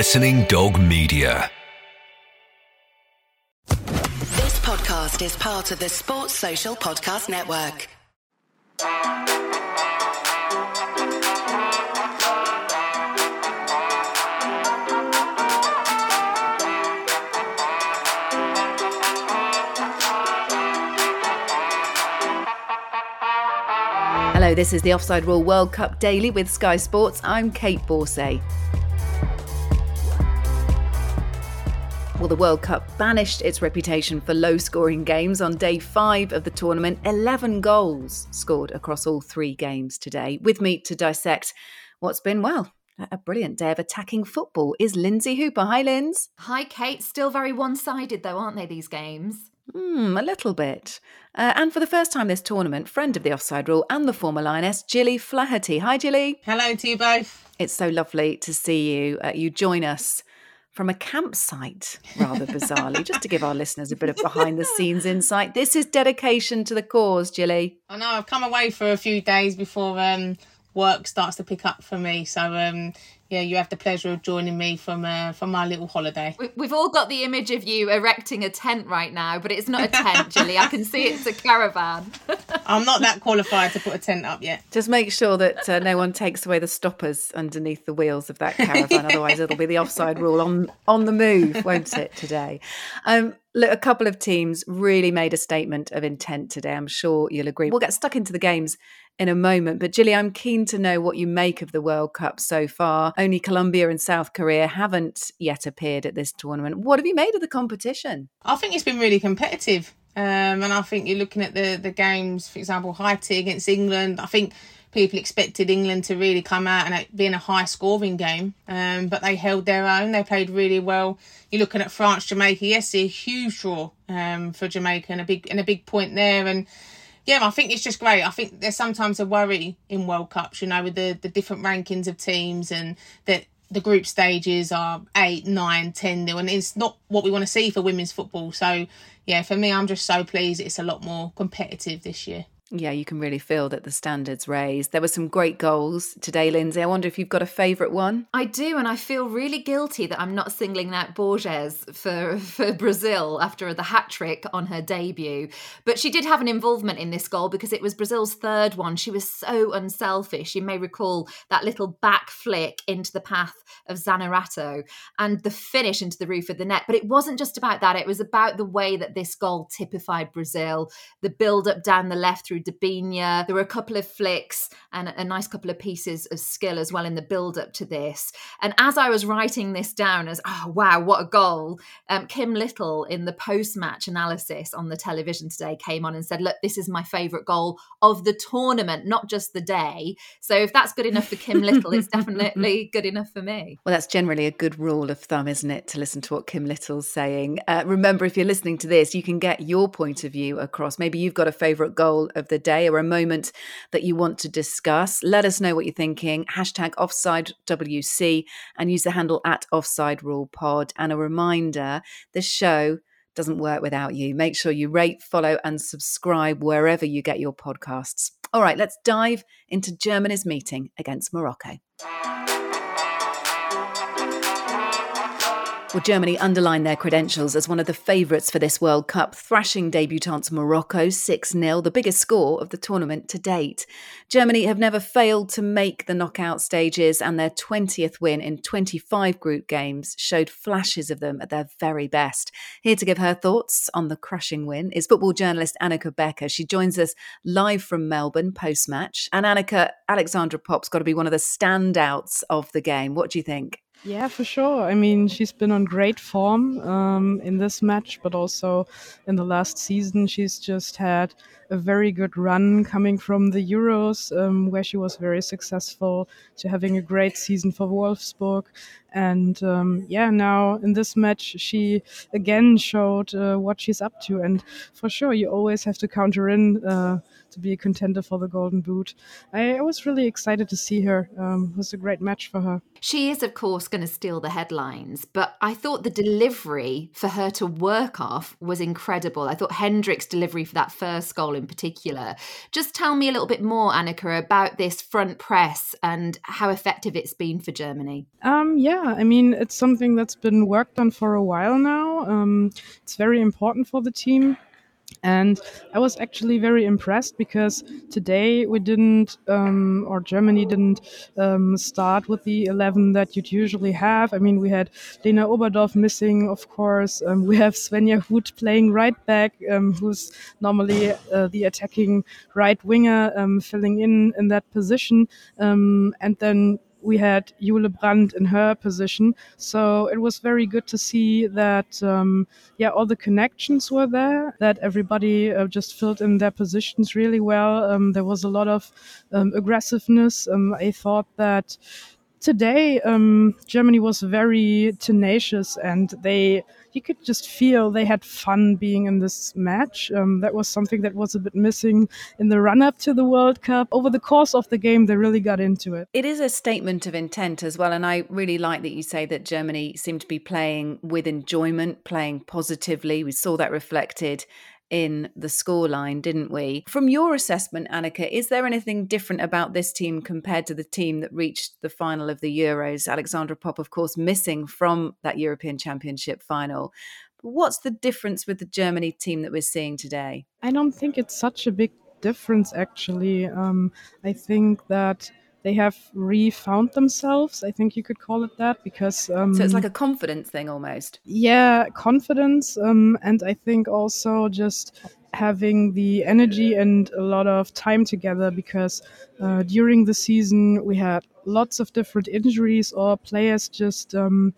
Listening Dog Media. This podcast is part of the Sports Social Podcast Network. Hello, this is the Offside Rule World Cup Daily with Sky Sports. I'm Kait Borsay. Well, the World Cup banished its reputation for low scoring games on day five of the tournament. 11 goals scored across all three games today. With me to dissect what's been, well, a brilliant day of attacking football is Lynsey Hooper. Hi, Linz. Hi, Kait. Still very one sided, though, aren't they, these games? Hmm, a little bit. Uh, and for the first time this tournament, friend of the offside rule and the former lioness, Gilly Flaherty. Hi, Gilly. Hello to you both. It's so lovely to see you. Uh, you join us from a campsite, rather bizarrely, just to give our listeners a bit of behind the scenes insight. This is dedication to the cause, Gilly. I know I've come away for a few days before um, work starts to pick up for me. So um, yeah, you have the pleasure of joining me from uh, from my little holiday. We've all got the image of you erecting a tent right now, but it's not a tent, Gilly. I can see it's a caravan. I'm not that qualified to put a tent up yet. Just make sure that uh, no one takes away the stoppers underneath the wheels of that caravan. Otherwise, it'll be the offside rule on on the move, won't it? Today, um, look, a couple of teams really made a statement of intent today. I'm sure you'll agree. We'll get stuck into the games in a moment. But Gilly, I'm keen to know what you make of the World Cup so far. Only Colombia and South Korea haven't yet appeared at this tournament. What have you made of the competition? I think it's been really competitive. Um, and I think you're looking at the, the games, for example, Haiti against England. I think people expected England to really come out and it being a high scoring game, um, but they held their own. They played really well. You're looking at France, Jamaica. Yes, a huge draw um, for Jamaica and a big and a big point there. And yeah, I think it's just great. I think there's sometimes a worry in World Cups, you know, with the, the different rankings of teams and that the group stages are eight, nine, ten nil, and it's not what we want to see for women's football. So, yeah, for me, I'm just so pleased it's a lot more competitive this year. Yeah, you can really feel that the standards raised. There were some great goals today, Lynsey. I wonder if you've got a favourite one. I do, and I feel really guilty that I'm not singling out Borges for, for Brazil after the hat trick on her debut. But she did have an involvement in this goal because it was Brazil's third one. She was so unselfish. You may recall that little back flick into the path of Zaneratto and the finish into the roof of the net. But it wasn't just about that, it was about the way that this goal typified Brazil, the build up down the left through Debinha. There were a couple of flicks and a nice couple of pieces of skill as well in the build up to this. And as I was writing this down as, oh, wow, what a goal, um, Kim Little in the post match analysis on the television today came on and said, look, this is my favourite goal of the tournament, not just the day. So if that's good enough for Kim Little, it's definitely good enough for me. Well, that's generally a good rule of thumb, isn't it, to listen to what Kim Little's saying. Uh, remember, if you're listening to this, you can get your point of view across. Maybe you've got a favourite goal of the day or a moment that you want to discuss. Let us know what you're thinking. Hashtag OffsideWC and use the handle at Offside Rule Pod. And a reminder the show doesn't work without you. Make sure you rate, follow, and subscribe wherever you get your podcasts. All right, let's dive into Germany's meeting against Morocco. Well, Germany underlined their credentials as one of the favourites for this World Cup, thrashing debutants Morocco 6 0, the biggest score of the tournament to date. Germany have never failed to make the knockout stages, and their 20th win in 25 group games showed flashes of them at their very best. Here to give her thoughts on the crushing win is football journalist Annika Becker. She joins us live from Melbourne post match. And Annika, Alexandra Popp's got to be one of the standouts of the game. What do you think? Yeah, for sure. I mean, she's been on great form um, in this match, but also in the last season. She's just had a very good run coming from the Euros, um, where she was very successful, to having a great season for Wolfsburg. And um, yeah, now in this match, she again showed uh, what she's up to. And for sure, you always have to counter in uh, to be a contender for the Golden Boot. I, I was really excited to see her. Um, it was a great match for her. She is, of course, going to steal the headlines, but I thought the delivery for her to work off was incredible. I thought Hendrich's delivery for that first goal in particular. Just tell me a little bit more, Annika, about this front press and how effective it's been for Germany. Um, yeah, I mean, it's something that's been worked on for a while now. Um, it's very important for the team. And I was actually very impressed because today we didn't, um, or Germany didn't um, start with the 11 that you'd usually have. I mean, we had Lena Oberdorf missing, of course. Um, we have Svenja Huth playing right back, um, who's normally uh, the attacking right winger, um, filling in in that position. Um, and then we had Jule Brand in her position. So it was very good to see that, um, yeah, all the connections were there, that everybody uh, just filled in their positions really well. Um, there was a lot of um, aggressiveness. Um, I thought that today um, Germany was very tenacious and they you could just feel they had fun being in this match. Um, that was something that was a bit missing in the run up to the World Cup. Over the course of the game, they really got into it. It is a statement of intent as well. And I really like that you say that Germany seemed to be playing with enjoyment, playing positively. We saw that reflected in the scoreline, didn't we? From your assessment, Annika, is there anything different about this team compared to the team that reached the final of the Euros? Alexandra Popp, of course, missing from that European Championship final. What's the difference with the Germany team that we're seeing today? I don't think it's such a big difference, actually. Um, I think that they have refound themselves. I think you could call it that because. Um, so it's like a confidence thing almost. Yeah, confidence. Um, and I think also just having the energy and a lot of time together because uh, during the season we had lots of different injuries or players just um,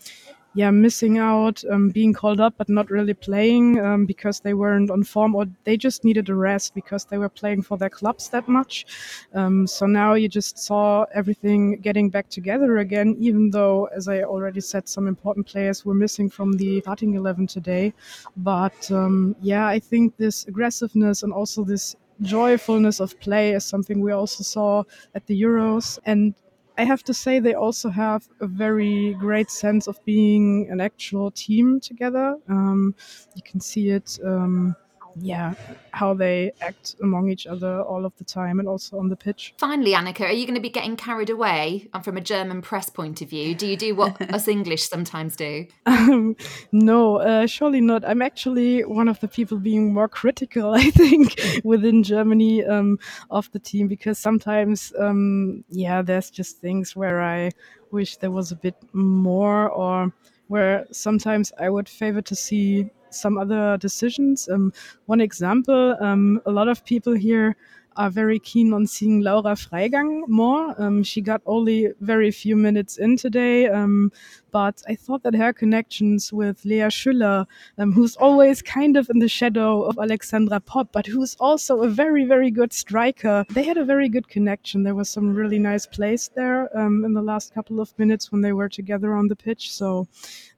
yeah, missing out, um, being called up but not really playing um, because they weren't on form or they just needed a rest because they were playing for their clubs that much. Um, so now you just saw everything getting back together again, even though, as I already said, some important players were missing from the starting 11 today. But um, yeah, I think this aggressiveness and also this joyfulness of play is something we also saw at the Euros. And I have to say they also have a very great sense of being an actual team together. Um, you can see it um, yeah, how they act among each other all of the time and also on the pitch. Finally, Annika, are you going to be getting carried away from a German press point of view? Do you do what us English sometimes do? Um, no, uh, surely not. I'm actually one of the people being more critical, I think, within Germany um, of the team because sometimes, um, yeah, there's just things where I wish there was a bit more or where sometimes I would favor to see some other decisions. Um, one example, um, a lot of people here are very keen on seeing Laura Freigang more. Um, she got only very few minutes in today, um, but I thought that her connections with Lea Schüller, um, who's always kind of in the shadow of Alexandra Popp, but who's also a very, very good striker, they had a very good connection. There was some really nice plays there um, in the last couple of minutes when they were together on the pitch. So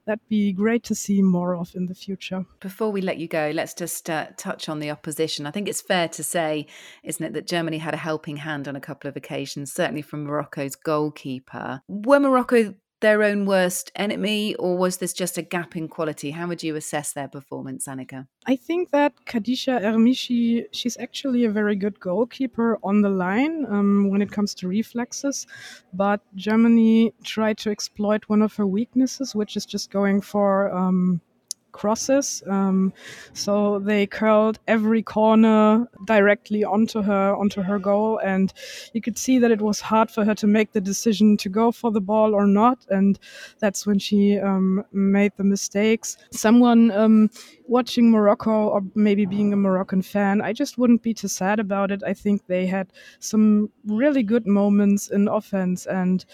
that'd be great to see more of in the future. Before we let you go, let's just uh, touch on the opposition. I think it's fair to say, isn't it, that Germany had a helping hand on a couple of occasions, certainly from Morocco's goalkeeper. Were Morocco their own worst enemy, or was this just a gap in quality? How would you assess their performance, Annika? I think that Khadija Er-Rmichi, she's actually a very good goalkeeper on the line um, when it comes to reflexes, but Germany tried to exploit one of her weaknesses, which is just going for um, crosses. Um, so they curled every corner directly onto her, onto her goal, and you could see that it was hard for her to make the decision to go for the ball or not. And that's when she um, made the mistakes. Someone um, watching Morocco or maybe being a Moroccan fan, I just wouldn't be too sad about it. I think they had some really good moments in offense and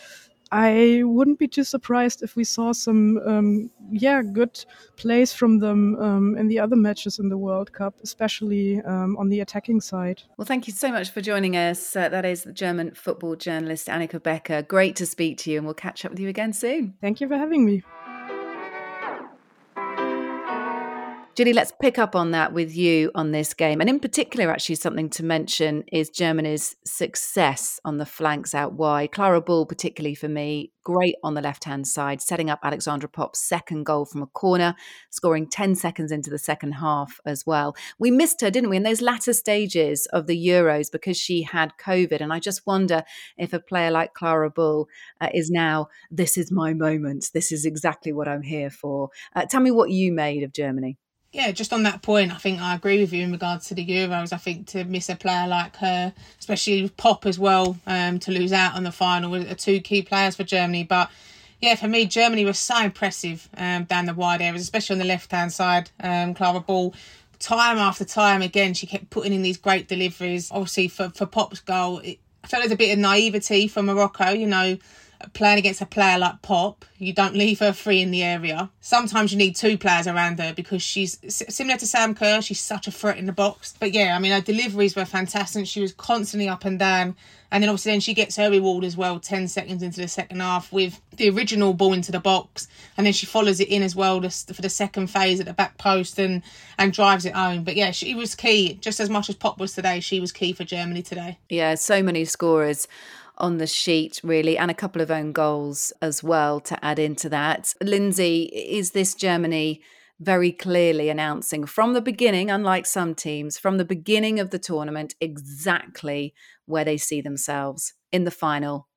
I wouldn't be too surprised if we saw some, um, yeah, good plays from them um, in the other matches in the World Cup, especially um, on the attacking side. Well, thank you so much for joining us. Uh, that is the German football journalist Annika Becker. Great to speak to you, and we'll catch up with you again soon. Thank you for having me. Gilly, let's pick up on that with you on this game. And in particular, actually, something to mention is Germany's success on the flanks out wide. Klara Bühl, particularly for me, great on the left hand side, setting up Alexandra Popp's second goal from a corner, scoring 10 seconds into the second half as well. We missed her, didn't we, in those latter stages of the Euros because she had COVID. And I just wonder if a player like Klara Bühl uh, is now, this is my moment. This is exactly what I'm here for. Uh, tell me what you made of Germany yeah, just on that point, I think I agree with you in regards to the Euros. I think to miss a player like her, especially Popp as well, um, to lose out on the final are two key players for Germany. But yeah, for me, Germany was so impressive um, down the wide areas, especially on the left hand side. Um, Klara Bühl, time after time, again, she kept putting in these great deliveries. Obviously, for, for Popp's goal, it, I felt there's a bit of naivety from Morocco, you know playing against a player like Popp, you don't leave her free in the area. Sometimes you need two players around her because she's similar to Sam Kerr. She's such a threat in the box. But yeah, I mean, her deliveries were fantastic. She was constantly up and down. And then obviously then she gets her reward as well 10 seconds into the second half with the original ball into the box. And then she follows it in as well for the second phase at the back post and, and drives it home. But yeah, she was key. Just as much as Popp was today, she was key for Germany today. Yeah, so many scorers on the sheet, really, and a couple of own goals as well to add into that. Lynsey, is this Germany very clearly announcing from the beginning, unlike some teams, from the beginning of the tournament, exactly where they see themselves in the final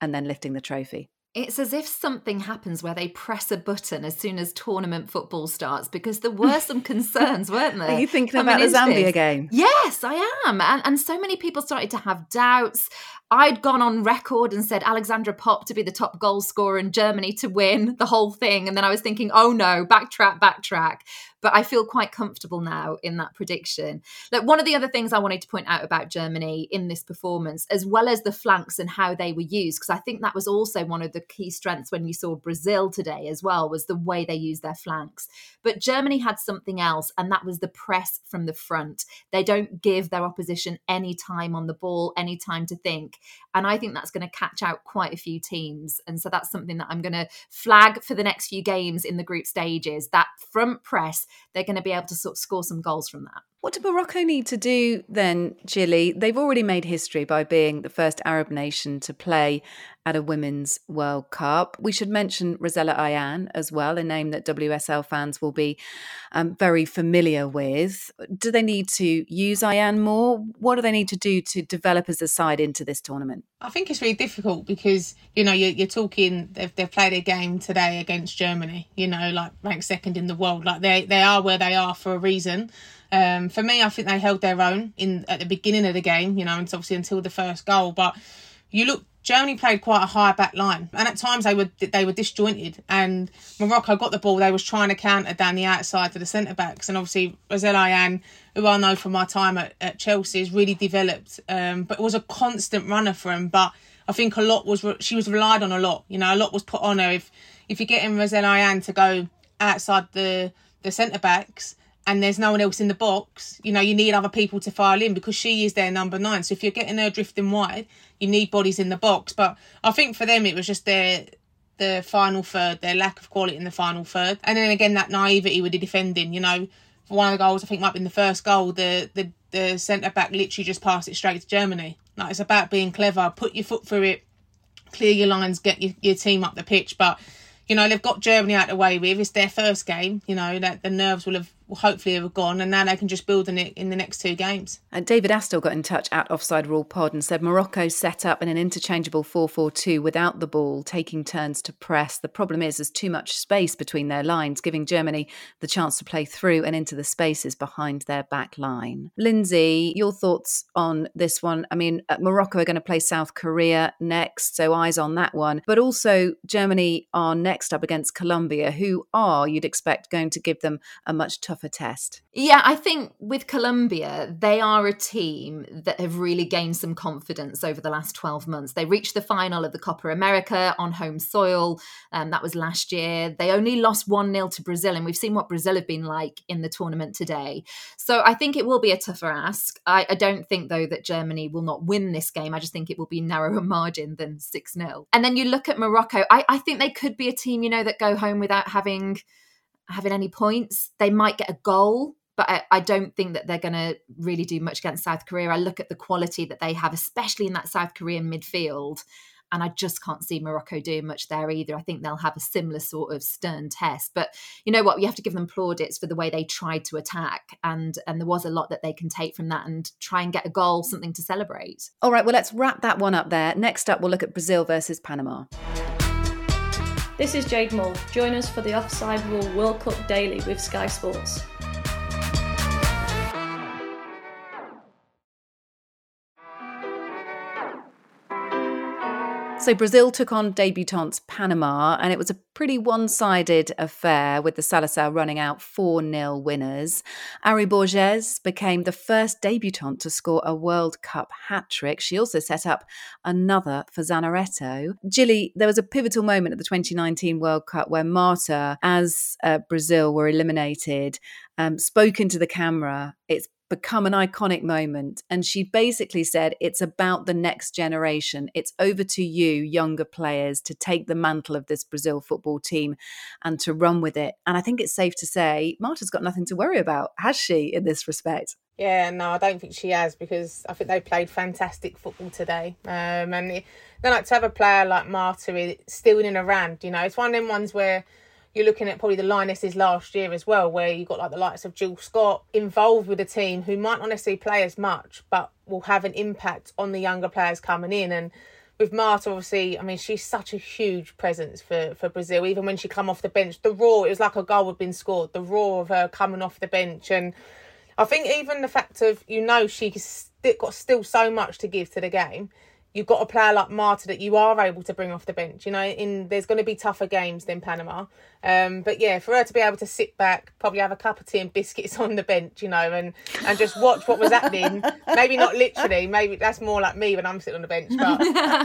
and then lifting the trophy? It's as if something happens where they press a button as soon as tournament football starts because there were some concerns, weren't there? Are you thinking about the Zambia this? game? Yes, I am. And, and so many people started to have doubts. I'd gone on record and said Alexandra Popp to be the top goal scorer in Germany to win the whole thing. And then I was thinking, oh no, backtrack, backtrack but I feel quite comfortable now in that prediction. Like one of the other things I wanted to point out about Germany in this performance, as well as the flanks and how they were used, because I think that was also one of the key strengths when you saw Brazil today as well, was the way they used their flanks. But Germany had something else, and that was the press from the front. They don't give their opposition any time on the ball, any time to think. And I think that's going to catch out quite a few teams. And so that's something that I'm going to flag for the next few games in the group stages that front press they're going to be able to sort of score some goals from that. What do Morocco need to do then, Gilly? They've already made history by being the first Arab nation to play at a Women's World Cup. We should mention Rosella Ayane as well, a name that WSL fans will be um, very familiar with. Do they need to use Ayane more? What do they need to do to develop as a side into this tournament? I think it's really difficult because, you know, you're, you're talking, they've, they've played a game today against Germany, you know, like ranked second in the world. Like they, they are where they are for a reason. Um, for me, I think they held their own in at the beginning of the game, you know, and obviously until the first goal. But you look, Germany played quite a high back line, and at times they were they were disjointed. And Morocco got the ball; they was trying to counter down the outside to the centre backs, and obviously Rosella Ayane, who I know from my time at, at Chelsea, has really developed. Um, but it was a constant runner for him. But I think a lot was she was relied on a lot. You know, a lot was put on her. If if you're getting Rosella Ayane to go outside the the centre backs and there's no one else in the box, you know, you need other people to file in because she is their number nine. So if you're getting her drifting wide, you need bodies in the box. But I think for them, it was just their the final third, their lack of quality in the final third, and then again that naivety with the defending. You know, for one of the goals, I think might be in the first goal, the the the centre back literally just passed it straight to Germany. Like it's about being clever, put your foot through it, clear your lines, get your, your team up the pitch, but you know, they've got Germany out of the way with. It's their first game, you know, that the nerves will have hopefully have gone, and now they can just build on it in the next two games. And David Astle got in touch at Offside Rule Pod and said Morocco set up in an interchangeable 4 4 2 without the ball, taking turns to press. The problem is there's too much space between their lines, giving Germany the chance to play through and into the spaces behind their back line. Lynsey, your thoughts on this one? I mean, uh, Morocco are going to play South Korea next, so eyes on that one. But also, Germany are next up against Colombia, who are, you'd expect, going to give them a much tougher tougher test. Yeah, I think with Colombia, they are a team that have really gained some confidence over the last 12 months. They reached the final of the Copa America on home soil. Um, that was last year. They only lost 1 0 to Brazil, and we've seen what Brazil have been like in the tournament today. So I think it will be a tougher ask. I, I don't think, though, that Germany will not win this game. I just think it will be a narrower margin than 6 0. And then you look at Morocco, I, I think they could be a team, you know, that go home without having having any points. They might get a goal, but I, I don't think that they're going to really do much against South Korea. I look at the quality that they have, especially in that South Korean midfield, and I just can't see Morocco doing much there either. I think they'll have a similar sort of stern test. But you know what? You have to give them plaudits for the way they tried to attack. And and there was a lot that they can take from that and try and get a goal, something to celebrate. All right, well, let's wrap that one up there. Next up, we'll look at Brazil versus Panama. This is Jade Moore. Join us for the Offside Rule World Cup Daily with Sky Sports. So Brazil took on debutantes Panama, and it was a pretty one sided affair with the Seleção running out 4 0 winners. Ary Borges became the first debutant to score a World Cup hat trick. She also set up another for Zaneratto. Gilly, there was a pivotal moment at the 2019 World Cup where Marta, as uh, Brazil were eliminated, um, spoke into the camera. It's become an iconic moment. And she basically said, It's about the next generation. It's over to you, younger players, to take the mantle of this Brazil football team and to run with it. And I think it's safe to say Marta's got nothing to worry about, has she, in this respect? Yeah, no, I don't think she has because I think they played fantastic football today. Um, and then like to have a player like Marta still in and around, you know, it's one of them ones where you're looking at probably the Lionesses last year as well, where you got like the likes of Jill Scott involved with the team who might not necessarily play as much, but will have an impact on the younger players coming in. And with Marta, obviously, I mean, she's such a huge presence for, for Brazil. Even when she come off the bench, the raw, it was like a goal had been scored. The raw of her coming off the bench. And I think even the fact of, you know, she's got still so much to give to the game you've got a player like Marta that you are able to bring off the bench. You know, in there's going to be tougher games than Panama. Um, but yeah, for her to be able to sit back, probably have a cup of tea and biscuits on the bench, you know, and and just watch what was happening. maybe not literally, maybe that's more like me when I'm sitting on the bench, but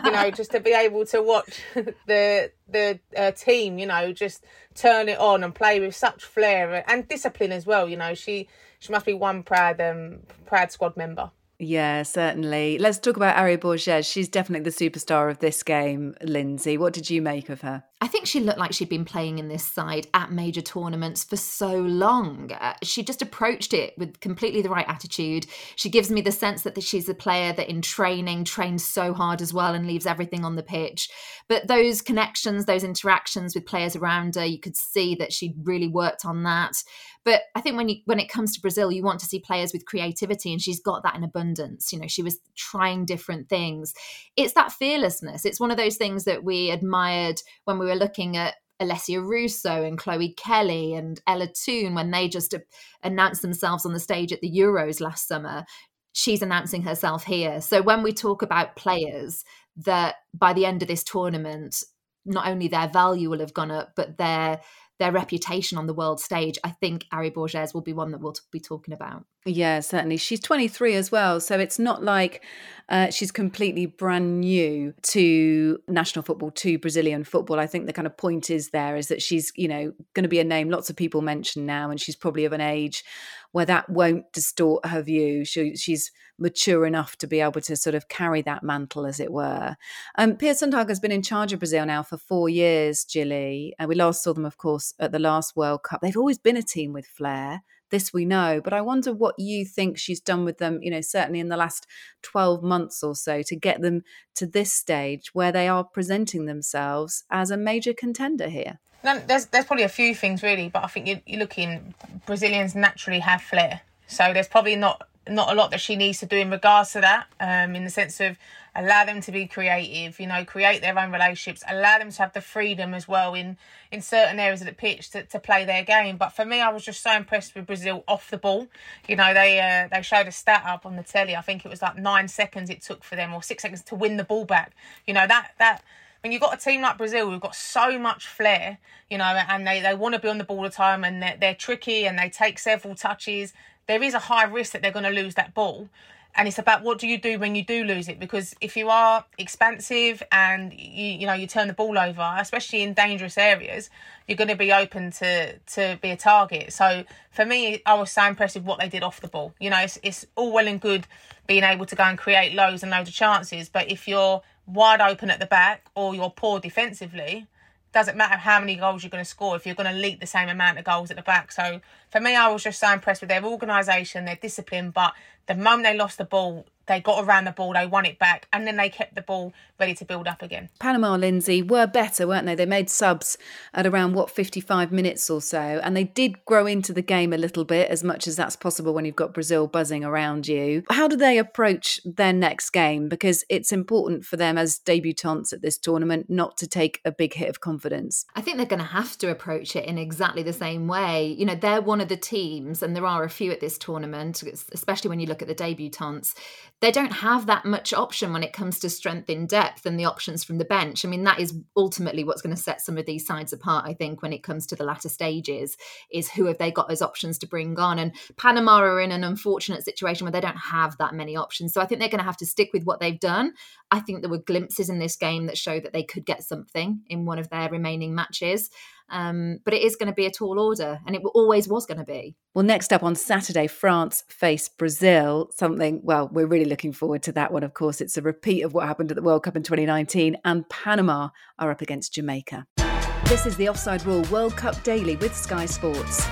you know, just to be able to watch the the uh, team, you know, just turn it on and play with such flair and discipline as well. You know, she she must be one proud um proud squad member. Yeah, certainly. Let's talk about Ary Borges. She's definitely the superstar of this game, Lynsey. What did you make of her? I think she looked like she'd been playing in this side at major tournaments for so long. Uh, she just approached it with completely the right attitude. She gives me the sense that she's a player that in training trains so hard as well and leaves everything on the pitch. But those connections, those interactions with players around her, you could see that she'd really worked on that. But I think when you when it comes to Brazil, you want to see players with creativity, and she's got that in abundance. You know, she was trying different things. It's that fearlessness. It's one of those things that we admired when we were looking at Alessia Russo and Chloe Kelly and Ella Toone when they just announced themselves on the stage at the Euros last summer. She's announcing herself here. So when we talk about players that by the end of this tournament, not only their value will have gone up, but their their reputation on the world stage, I think Ary Borges will be one that we'll be talking about. Yeah, certainly. She's 23 as well. So it's not like uh, she's completely brand new to national football, to Brazilian football. I think the kind of point is there is that she's, you know, going to be a name lots of people mention now, and she's probably of an age where that won't distort her view. She, she's mature enough to be able to sort of carry that mantle, as it were. Um, Pia Sundhage has been in charge of Brazil now for four years, Gilly. And we last saw them, of course, at the last World Cup. They've always been a team with flair. This we know, but I wonder what you think she's done with them, you know, certainly in the last 12 months or so to get them to this stage where they are presenting themselves as a major contender here. There's there's probably a few things really, but I think you're, you're looking Brazilians naturally have flair, so there's probably not not a lot that she needs to do in regards to that. Um, in the sense of allow them to be creative, you know, create their own relationships, allow them to have the freedom as well in in certain areas of the pitch to, to play their game. But for me, I was just so impressed with Brazil off the ball. You know, they uh, they showed a stat up on the telly. I think it was like nine seconds it took for them, or six seconds to win the ball back. You know that that when you've got a team like Brazil who've got so much flair, you know, and they, they want to be on the ball all the time and they're, they're tricky and they take several touches, there is a high risk that they're going to lose that ball. And it's about what do you do when you do lose it? Because if you are expansive and you you know you turn the ball over, especially in dangerous areas, you're going to be open to to be a target. So for me, I was so impressed with what they did off the ball. You know, it's it's all well and good being able to go and create loads and loads of chances, but if you're wide open at the back or you're poor defensively, doesn't matter how many goals you're going to score if you're going to leak the same amount of goals at the back. So for me, I was just so impressed with their organisation, their discipline. But the moment they lost the ball, they got around the ball, they won it back, and then they kept the ball ready to build up again. Panama, Lynsey, were better, weren't they? They made subs at around, what, 55 minutes or so, and they did grow into the game a little bit, as much as that's possible when you've got Brazil buzzing around you. How do they approach their next game? Because it's important for them as debutantes at this tournament not to take a big hit of confidence. I think they're going to have to approach it in exactly the same way. You know, they're one of the teams, and there are a few at this tournament, especially when you look at the debutantes they don't have that much option when it comes to strength in depth and the options from the bench. I mean, that is ultimately what's going to set some of these sides apart, I think, when it comes to the latter stages, is who have they got as options to bring on. And Panama are in an unfortunate situation where they don't have that many options. So I think they're going to have to stick with what they've done. I think there were glimpses in this game that show that they could get something in one of their remaining matches. Um, but it is going to be a tall order, and it always was going to be. Well, next up on Saturday, France face Brazil. Something, well, we're really looking forward to that one, of course. It's a repeat of what happened at the World Cup in 2019, and Panama are up against Jamaica. This is the Offside Rule World Cup Daily with Sky Sports.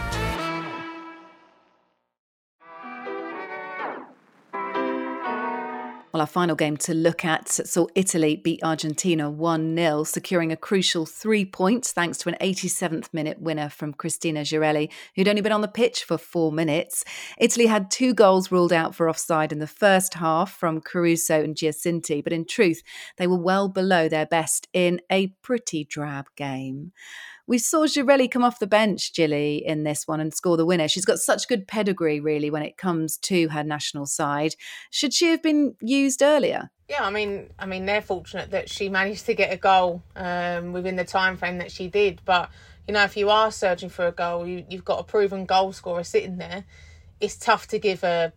Well, our final game to look at saw Italy beat Argentina 1 0, securing a crucial three points thanks to an 87th minute winner from Cristina Girelli, who'd only been on the pitch for four minutes. Italy had two goals ruled out for offside in the first half from Caruso and Giacinti, but in truth, they were well below their best in a pretty drab game. We saw Girelli come off the bench, Gilly, in this one and score the winner. She's got such good pedigree, really, when it comes to her national side. Should she have been used earlier? Yeah, I mean, I mean, they're fortunate that she managed to get a goal um, within the time frame that she did. But you know, if you are searching for a goal, you, you've got a proven goal scorer sitting there. It's tough to give a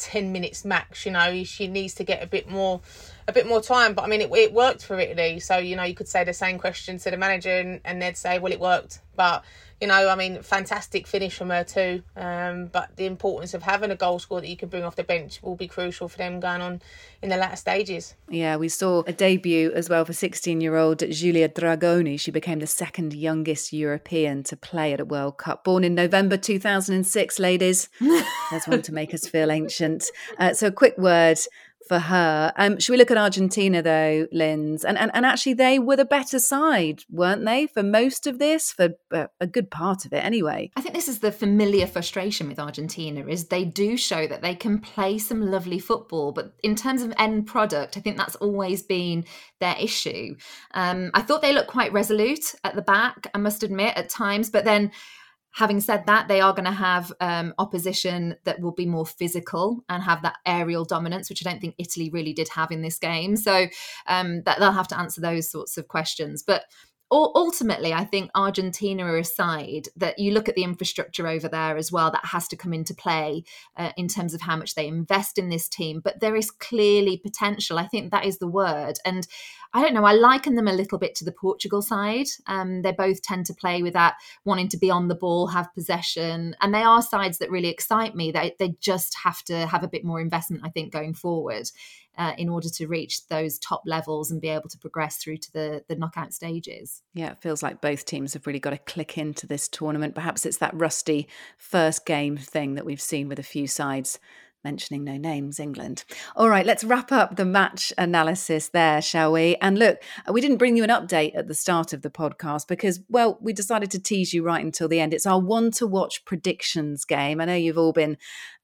10 minutes max you know she needs to get a bit more a bit more time but i mean it, it worked for italy. So you know you could say the same question to the manager and, and they'd say well it worked but you know, I mean, fantastic finish from her too. Um, but the importance of having a goal scorer that you can bring off the bench will be crucial for them going on in the latter stages. Yeah, we saw a debut as well for 16 year old Giulia Dragoni. She became the second youngest European to play at a World Cup. Born in November 2006, ladies. That's one to make us feel ancient. Uh, so, a quick word for her. Um, should we look at Argentina though, Linz? And, and and actually, they were the better side, weren't they, for most of this, for a good part of it, anyway. I think this is the familiar frustration with Argentina is they do show that they can play some lovely football, but in terms of end product, I think that's always been their issue. Um, I thought they looked quite resolute at the back, I must admit, at times, but then having said that, they are going to have um, opposition that will be more physical and have that aerial dominance, which I don't think Italy really did have in this game. So um, that they'll have to answer those sorts of questions. But ultimately, I think Argentina aside that you look at the infrastructure over there as well that has to come into play uh, in terms of how much they invest in this team. But there is clearly potential. I think that is the word. And I don't know, I liken them a little bit to the Portugal side. Um, they both tend to play with that wanting to be on the ball, have possession. And they are sides that really excite me. They, they just have to have a bit more investment, I think, going forward uh, in order to reach those top levels and be able to progress through to the, the knockout stages. Yeah, it feels like both teams have really got to click into this tournament. Perhaps it's that rusty first game thing that we've seen with a few sides mentioning no names, England. All right, let's wrap up the match analysis there, shall we? And look, uh, we didn't bring you an update at the start of the podcast because, well, we decided to tease you right until the end. It's our one to watch predictions game. I know you've all been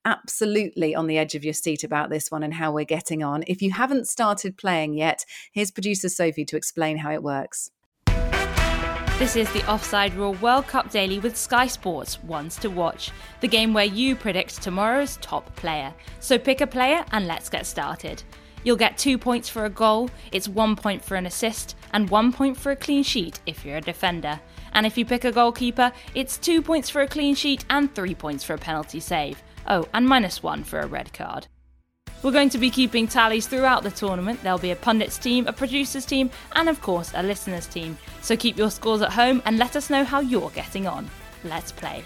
absolutely on the edge of your seat about this one and how we're getting on. If you haven't started playing yet, here's producer Sophie to explain how it works. This is the Offside Rule World Cup Daily with Sky Sports Ones to Watch, the game where you predict tomorrow's top player. So pick a player and let's get started. You'll get two points for a goal, it's one point for an assist, and one point for a clean sheet if you're a defender. And if you pick a goalkeeper, it's two points for a clean sheet and three points for a penalty save. Oh, and minus one for a red card. We're going to be keeping tallies throughout the tournament. There'll be a pundits team, a producers team, and of course a listeners team. So keep your scores at home and let us know how you're getting on. Let's play.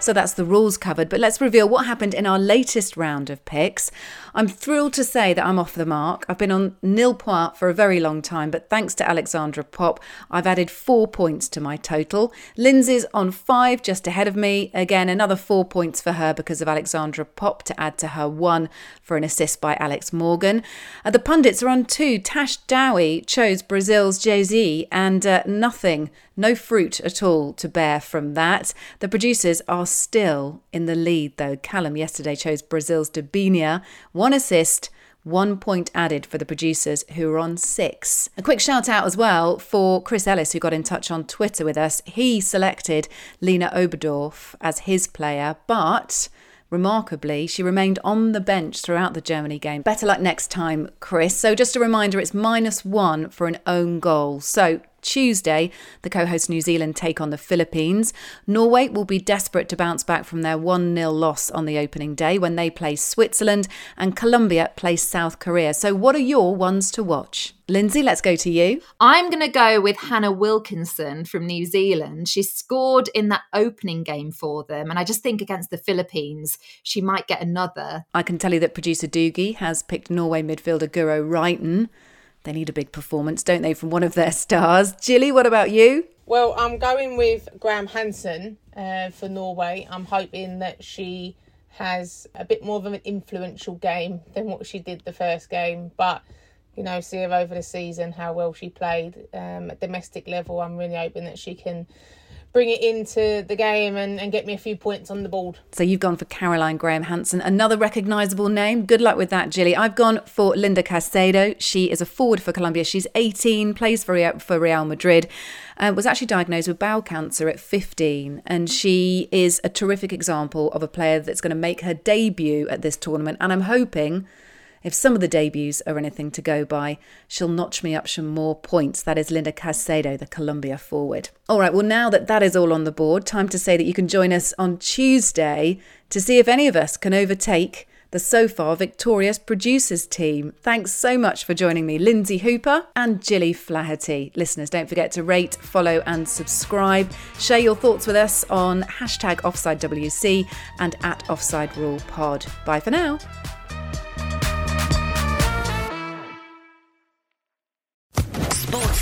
So that's the rules covered. But let's reveal what happened in our latest round of picks. I'm thrilled to say that I'm off the mark. I've been on nil point for a very long time, but thanks to Alexandra Popp, I've added four points to my total. Lynsey's on five, just ahead of me. Again, another four points for her because of Alexandra Popp to add to her one for an assist by Alex Morgan. Uh, the pundits are on two. Tash Dowie chose Brazil's Geyse, and uh, nothing no fruit at all to bear from that. The producers are still in the lead, though. Callum yesterday chose Brazil's Debinha, one assist. One point added for the producers who are on six. A quick shout out as well for Chris Ellis, who got in touch on Twitter with us. He selected Lena Oberdorf as his player, but Remarkably, she remained on the bench throughout the Germany game. Better luck next time, Chris. So, just a reminder it's minus one for an own goal. So, Tuesday, the co host New Zealand take on the Philippines. Norway will be desperate to bounce back from their 1 0 loss on the opening day when they play Switzerland, and Colombia plays South Korea. So, what are your ones to watch? Lynsey, let's go to you. I'm going to go with Hannah Wilkinson from New Zealand. She scored in that opening game for them, and I just think against the Philippines, she might get another. I can tell you that producer Doogie has picked Norway midfielder Guro Reiten. They need a big performance, don't they, from one of their stars? Gilly, what about you? Well, I'm going with Graham Hansen uh, for Norway. I'm hoping that she has a bit more of an influential game than what she did the first game. But, you know, see her over the season, how well she played um, at domestic level. I'm really hoping that she can bring it into the game and, and get me a few points on the board. So you've gone for Caroline Graham Hansen, another recognisable name. Good luck with that, Gilly. I've gone for Linda Caicedo. She is a forward for Colombia. She's 18, plays for Real, for Real Madrid. Uh, was actually diagnosed with bowel cancer at 15, and she is a terrific example of a player that's going to make her debut at this tournament. And I'm hoping if some of the debuts are anything to go by, she'll notch me up some more points. That is Linda Caicedo, the Colombia forward. All right, well, now that that is all on the board, time to say that you can join us on Tuesday to see if any of us can overtake the so far victorious producers team. Thanks so much for joining me, Lynsey Hooper and Gilly Flaherty. Listeners, don't forget to rate, follow, and subscribe. Share your thoughts with us on hashtag OffsideWC and at Offside Rule Pod. Bye for now.